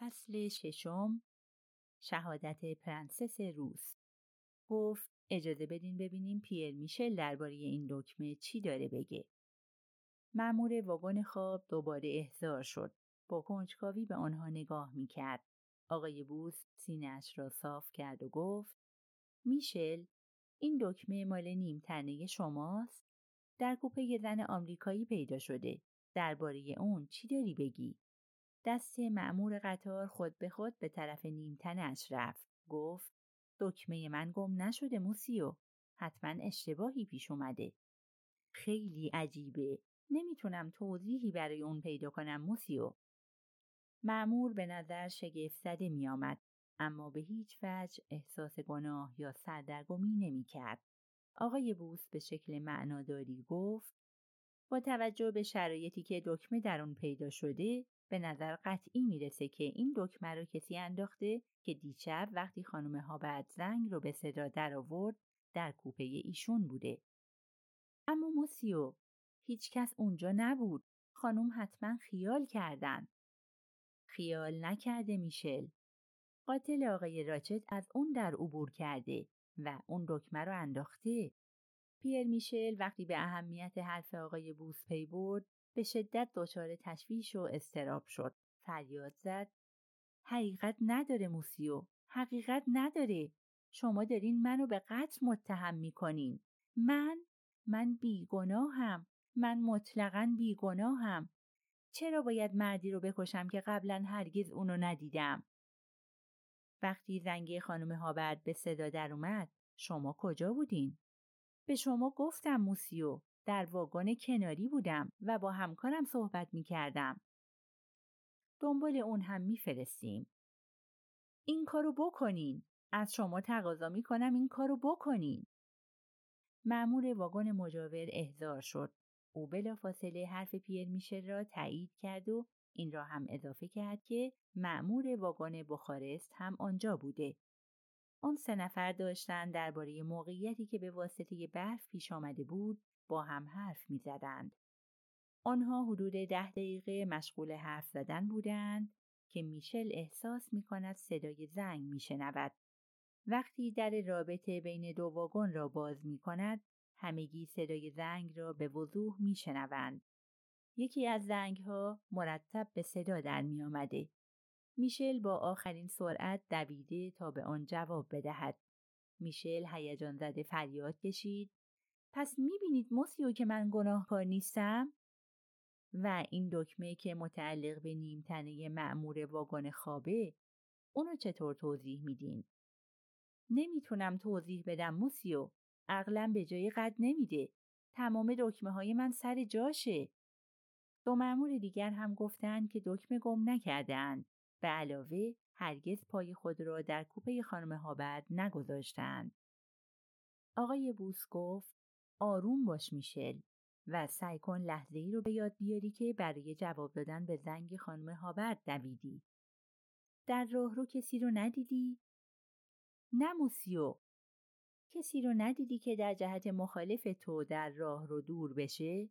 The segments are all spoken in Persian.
فصل ششم شهادت پرنسس روس گفت اجازه بدین ببینیم پیر میشل درباره این دکمه چی داره بگه. مأمور واگن خواب دوباره احضار شد. با کنجکاوی به آنها نگاه می‌کرد. آقای بوس سینهاش را صاف کرد و گفت میشل این دکمه مال نیم تنه شماست؟ در کوپه زن آمریکایی پیدا شده. درباره اون چی داری بگی؟ دست معمور قطار خود به خود به طرف نیمتنش رفت. گفت دکمه من گم نشده موسیو. حتما اشتباهی پیش اومده. خیلی عجیبه. نمی‌تونم توضیحی برای اون پیدا کنم موسیو. معمور به نظر شگفت زده می آمد. اما به هیچ وجه احساس گناه یا سردرگمی نمی کرد. آقای بوس به شکل معناداری گفت با توجه به شرایطی که دکمه در اون پیدا شده به نظر قطعی می‌رسه که این دکمه رو کسی انداخته که دیشب وقتی خانم ها بعد زنگ رو به صدا در آورد در کوپه ایشون بوده. اما موسیو هیچ کس اونجا نبود. خانم حتما خیال کردن. خیال نکرده میشل. قاتل آقای راچت از اون در عبور کرده و اون دکمه رو انداخته. پیر میشل وقتی به اهمیت حرف آقای بوس پی برد به شدت دچار تشویش و استراب شد. فریاد زد. حقیقت نداره موسیو. حقیقت نداره. شما دارین منو به قتل متهم می‌کنین. من؟ من بیگناهم. من مطلقا بیگناهم. چرا باید مردی رو بکشم که قبلا هرگز اونو ندیدم؟ وقتی زنگی خانم هابرد به صدا در اومد شما کجا بودین؟ به شما گفتم موسیو در واگن کناری بودم و با همکارم صحبت می کردم. دنبال اون هم میفرستیم. این کارو بکنین. از شما تقاضا می کنم این کارو بکنین. معمور واگن مجاور احضار شد. او بلافاصله حرف پیر میشل را تایید کرد و این را هم اضافه کرد که معمور واگن بخارست هم آنجا بوده. آن سه نفر داشتند درباره موقعیتی که به واسطه برف پیش آمده بود با هم حرف می زدند. آنها حدود ده دقیقه مشغول حرف زدن بودند که میشل احساس می کند صدای زنگ می شنود. وقتی در رابطه بین دو واگن را باز می کند همگی صدای زنگ را به وضوح می شنوند. یکی از زنگ ها مرتب به صدا در می آمده. میشل با آخرین سرعت دویده تا به آن جواب بدهد. میشل هیجان زده فریاد کشید. پس می‌بینید موسیو که من گناهکار نیستم؟ و این دکمه که متعلق به نیمتنه معمور واگن خوابه اونو چطور توضیح میدین؟ نمی‌تونم توضیح بدم موسیو. عقلم به جای قد نمیده. تمام دکمه های من سر جاشه. دو معمور دیگر هم گفتند که دکمه گم نکردهاند. به علاوه هرگز پای خود را در کوپه خانم هابرد نگذاشتند. آقای بوس گفت آروم باش میشل و سعی کن لحظه ای رو به یاد بیاری که برای جواب دادن به زنگ خانم هابرد دویدی. در راه رو کسی رو ندیدی؟ نه موسیو. کسی رو ندیدی که در جهت مخالف تو در راه رو دور بشه؟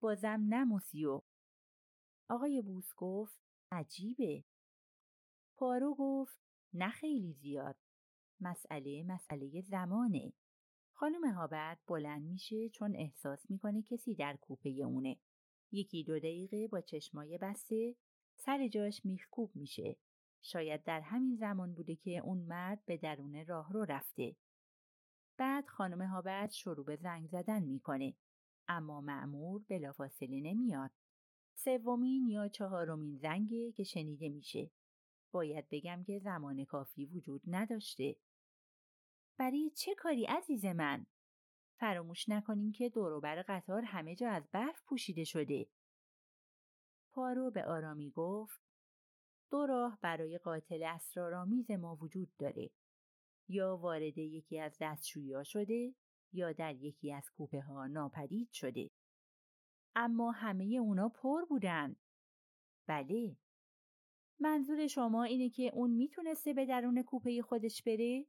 بازم نه موسیو. آقای بوس گفت عجیبه. پارو گفت نه خیلی زیاد. مسئله مسئله زمانه. خانم هابرد بلند میشه چون احساس می‌کنه کسی در کوپه اونه. یکی دو دقیقه با چشمای بسته سر جاش میخکوب میشه. شاید در همین زمان بوده که اون مرد به درون راه رو رفته. بعد خانم هابرد شروع به زنگ زدن می‌کنه. اما معمور بلافاصله نمیاد. سومین یا چهارمین زنگه که شنیده میشه. باید بگم که زمان کافی وجود نداشته. برای چه کاری عزیز من؟ فراموش نکنیم که دوروبر قطار همه جا از برف پوشیده شده. پارو به آرامی گفت دو راه برای قاتل اسرارآمیز ما وجود داره. یا وارد یکی از دستشویی شده یا در یکی از کوپه ها ناپدید شده. اما همه اونا پر بودن. بله. منظور شما اینه که اون می‌تونسته به درون کوپه خودش بره؟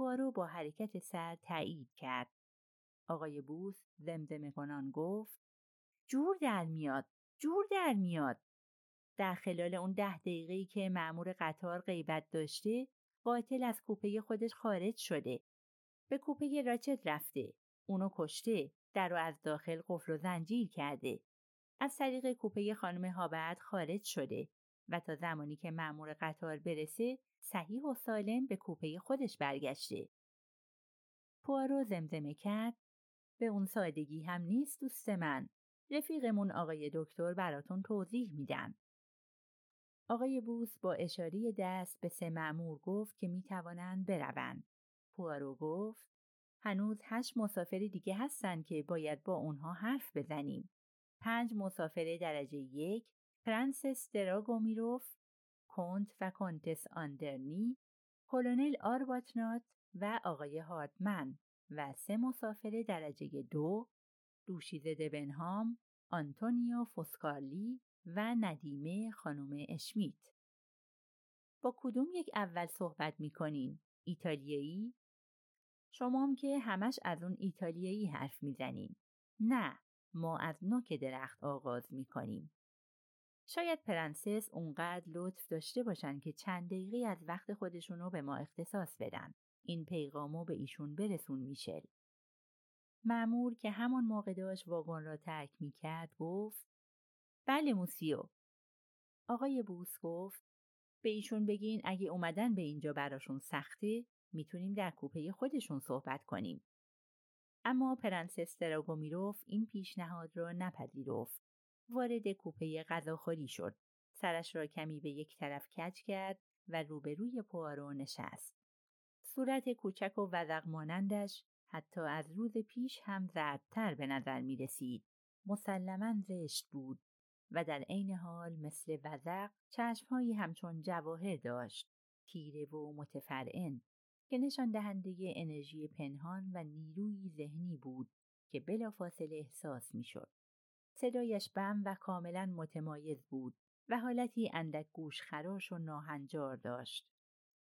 پوارو با حرکت سر تایید کرد. آقای بوس زمزمه کنان گفت جور در میاد. جور در میاد. در خلال اون ده دقیقه‌ای که مأمور قطار غیبت داشته قاتل از کوپه خودش خارج شده به کوپه راچت رفته اونو کشته در رو از داخل قفل و زنجیر کرده از طریق کوپه خانم هابرد خارج شده و تا زمانی که مأمور قطار برسه صحیح و سالم به کوپه خودش برگشته پوارو زمزمه کرد به اون سادگی هم نیست دوست من رفیقمون آقای دکتر براتون توضیح میدن آقای بوک با اشاره دست به سه مأمور گفت که می‌توانند بروند. پوارو گفت هنوز هشت مسافر دیگه هستن که باید با اونها حرف بزنیم. پنج مسافر درجه یک، پرنسس دراگومیروف، کنت و کنتس آندرنیی، کلونل آرباتنات و آقای هاردمن و سه مسافر درجه دو، دوشیز دبنهام، آنتونیو فوسکارلی و ندیمه خانم اشمیت. با کدوم یک اول صحبت می‌کنین؟ ایتالیایی؟ شما هم که همش از اون ایتالیایی حرف می‌زنین. نه، ما از نوک درخت آغاز می‌کنیم. شاید پرنسس اونقدر لطف داشته باشن که چند دقیقه از وقت خودشونو به ما اختصاص بدن. این پیغامو به ایشون برسون میشل. مأمور که همان موقع داشت واگن را ترک می‌کرد گفت بله موسیو. آقای بوک گفت به ایشون بگین اگه اومدن به اینجا براشون سخته می‌تونیم در کوپه خودشون صحبت کنیم. اما پرنسس دراگومیروف این پیشنهاد را نپذیرفت. وارد کوپه غذاخوری شد. سرش را کمی به یک طرف کج کرد و روبروی پوارو نشست. صورت کوچک و وزق مانندش حتی از روز پیش هم زردتر به نظر می رسید. مسلما زشت بود و در عین حال مثل وزق چشمهایی همچون جواهر داشت تیره و متفرعن که نشان دهنده انرژی پنهان و نیروی ذهنی بود که بلافاصله احساس می‌شد. صدایش بم و کاملا متمایز بود و حالتی اندک گوش خراش و ناهنجار داشت.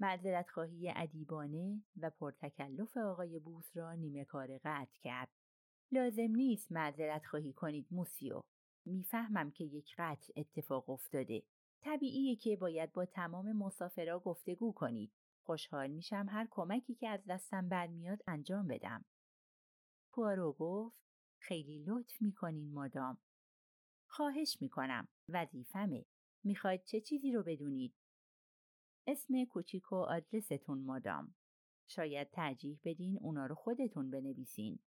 معذرت خواهی ادیبانه و پرتکلف آقای بوس را نیمه کار قطع کرد. لازم نیست معذرت خواهی کنید موسیو. می‌فهمم که یک قتل اتفاق افتاده. طبیعیه که باید با تمام مسافرا گفتگو کنید. خوشحال میشم هر کمکی که از دستم برمیاد انجام بدم. پوارو گفت خیلی لطف می‌کنین مادام. خواهش می‌کنم. وظیفمه. می‌خواید چه چیزی رو بدونید؟ اسم کوچیک و آدرستون مادام. شاید ترجیح بدین اونا رو خودتون بنویسین.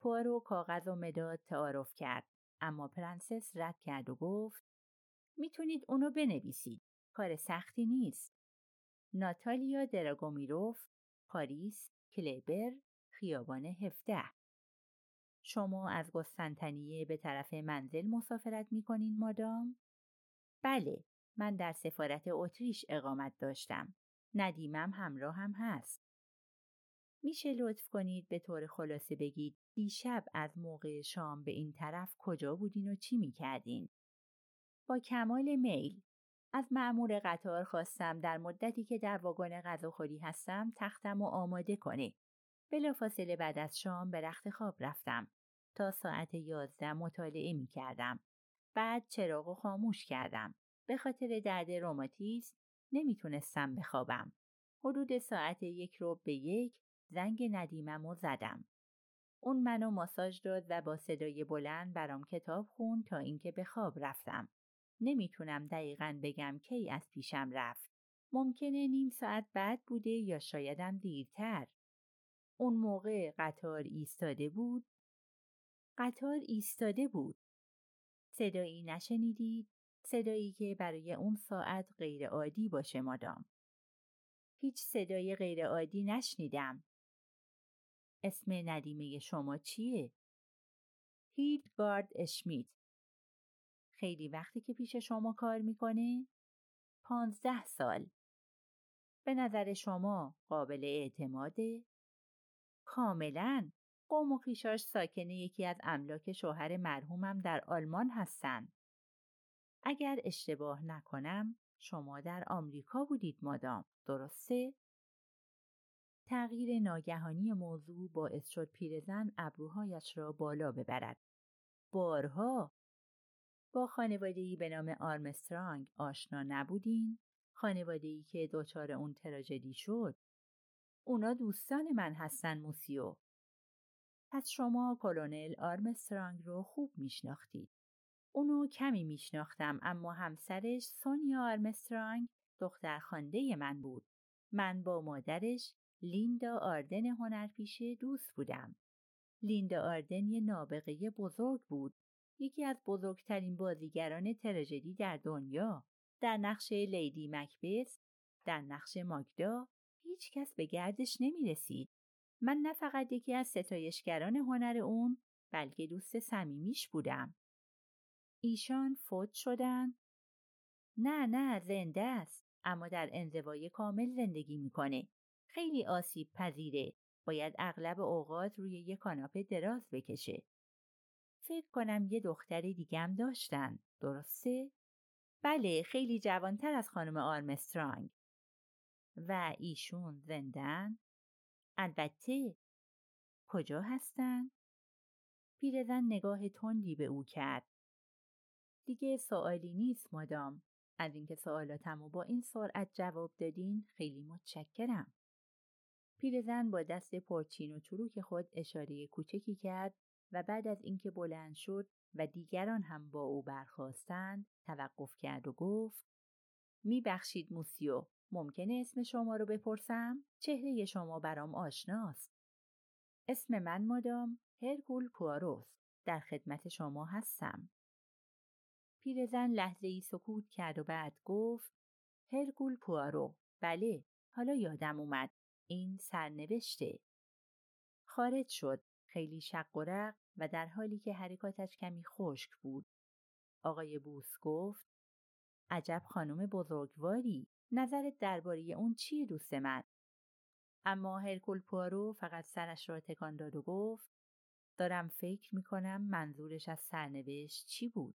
پوارو کاغذ و مداد تعارف کرد. اما پرنسس رد کرد و گفت می‌تونید اونو بنویسید. کار سختی نیست. ناتالیا دراگومیروف، پاریس، کلیبر، خیابان هفته. شما از قسطنطنیه به طرف منزل مسافرت می‌کنین مادام؟ بله، من در سفارت اتریش اقامت داشتم. ندیمم همراه هم هست. میشه لطف کنید به طور خلاصه بگید دیشب از موقع شام به این طرف کجا بودین و چی می‌کردین؟ با کمال میل از معمور قطار خواستم در مدتی که در واگن غذاخوری هستم تختم و آماده کنه. بلافاصله بعد از شام به رخت خواب رفتم. تا ساعت یازده مطالعه می کردم. بعد چراغ خاموش کردم. به خاطر درد روماتیسم نمی‌تونستم بخوابم. حدود ساعت یک رو به یک زنگ ندیمم و زدم. اون منو ماساژ داد و با صدای بلند برام کتاب خون تا اینکه به خواب رفتم. نمی‌تونم دقیقا بگم کی از پیشم رفت. ممکنه نیم ساعت بعد بوده یا شایدم دیرتر. اون موقع قطار ایستاده بود. قطار ایستاده بود. صدایی نشنیدید؟ صدایی که برای اون ساعت غیر عادی باشه مادام. هیچ صدای غیر عادی نشنیدم. اسم ندیمه شما چیه؟ هیلدگارد اشمیت. خیلی وقتی که پیش شما کار می‌کنه؟ پانزده سال. به نظر شما قابل اعتماده؟ کاملا. قوم و خیشاش ساکن یکی از املاک شوهر مرحومم در آلمان هستن. اگر اشتباه نکنم شما در آمریکا بودید مادام درسته؟ تغییر ناگهانی موضوع باعث شد پیرزن ابروهایش را بالا ببرد. بارها با خانواده‌ای به نام آرمسترانگ آشنا نبودین؟ خانواده‌ای که دچار اون تراژدی شد؟ اونا دوستان من هستن موسیو. پس شما کلونل آرمسترانگ رو خوب میشناختید. اونو کمی میشناختم اما همسرش سونیا آرمسترانگ دختر خانده من بود. من با مادرش لیندا آردن هنرپیشه دوست بودم. لیندا آردن یه نابغه بزرگ بود. یکی از بزرگترین بازیگران تراژدی در دنیا. در نقش لیدی مکبس، در نقش ماگدا، هیچ کس به گردش نمی رسید. من نه فقط یکی از ستایشگران هنر اون بلکه دوست صمیمیش بودم. ایشان فوت شدن؟ نه نه زنده است اما در انزوای کامل زندگی می‌کنه. خیلی آسیب پذیره. باید اغلب اوقات روی یه کاناپه دراز بکشه. فکر کنم یه دختر دیگم داشتن. درسته؟ بله خیلی جوانتر از خانم آرمسترانگ. و ایشون زندن؟ البته. کجا هستن؟ پیرزن نگاه تندی به او کرد. دیگه سوالی نیست مادام. از اینکه سوالاتم و با این سرعت جواب دادین خیلی متشکرم. پیرزن با دست پرچین و چروک خود اشاره کوچکی کرد و بعد از اینکه بلند شد و دیگران هم با او برخواستند توقف کرد و گفت میبخشید موسیو ممکنه اسم شما رو بپرسم؟ چهره شما برام آشناست. اسم من مادام هرکول پواروس در خدمت شما هستم. پیرزن لحظه ای سکوت کرد و بعد گفت هرکول پوارو بله حالا یادم اومد. این سرنوشته. خارج شد. خیلی شق و رق و در حالی که حرکاتش کمی خشک بود. آقای بوس گفت عجب خانم بزرگواری. نظرت درباره اون چیه دوست من؟ اما هرکول پوارو فقط سرش را تکان داد و گفت دارم فکر می‌کنم منظورش از سرنوشت چی بود؟